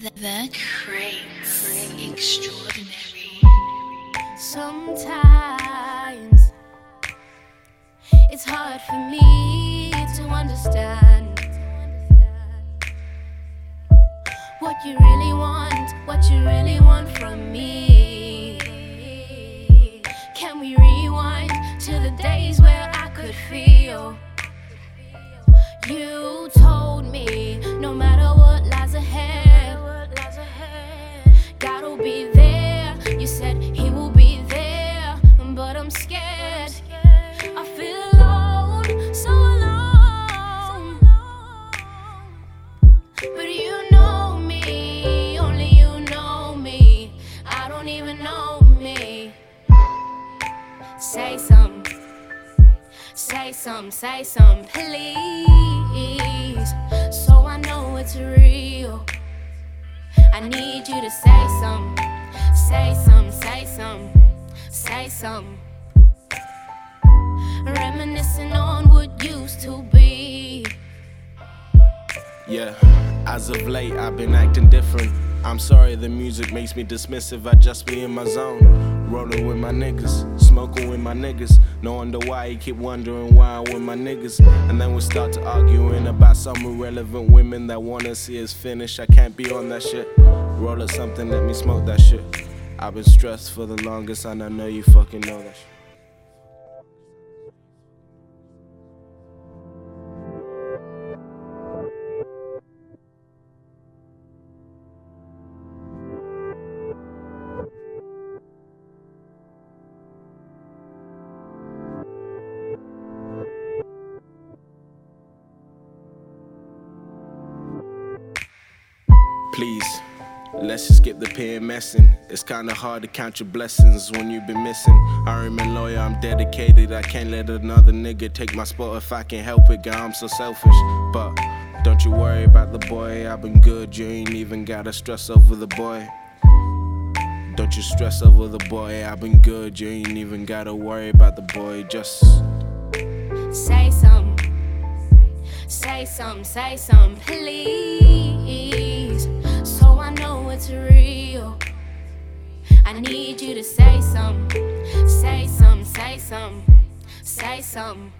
The, the crates extraordinary. Sometimes it's hard for me to understand what you really want, what you really say some, say some, please. So I know it's real. I need you to say some, say some, say some, say some. Reminiscing on what used to be. Yeah, as of late, I've been acting different. I'm sorry the music makes me dismissive, I just be in my zone. Rolling with my niggas, smoking with my niggas. No wonder why you keep wondering why I'm with my niggas. And then we start to arguing about some irrelevant women that wanna see us finish. I can't be on that shit. Roll up something, let me smoke that shit. I've been stressed for the longest, and I know you fucking know that shit. Please, let's just skip the PMSing. It's kinda hard to count your blessings when you've been missing. I'm a lawyer, I'm dedicated. I can't let another nigga take my spot if I can help it, girl. I'm so selfish. But don't you worry about the boy, I've been good. You ain't even gotta stress over the boy. Don't you stress over the boy, I've been good. You ain't even gotta worry about the boy. Just Say some, say some, say some, please. I need you to say something, say something, say something, say something.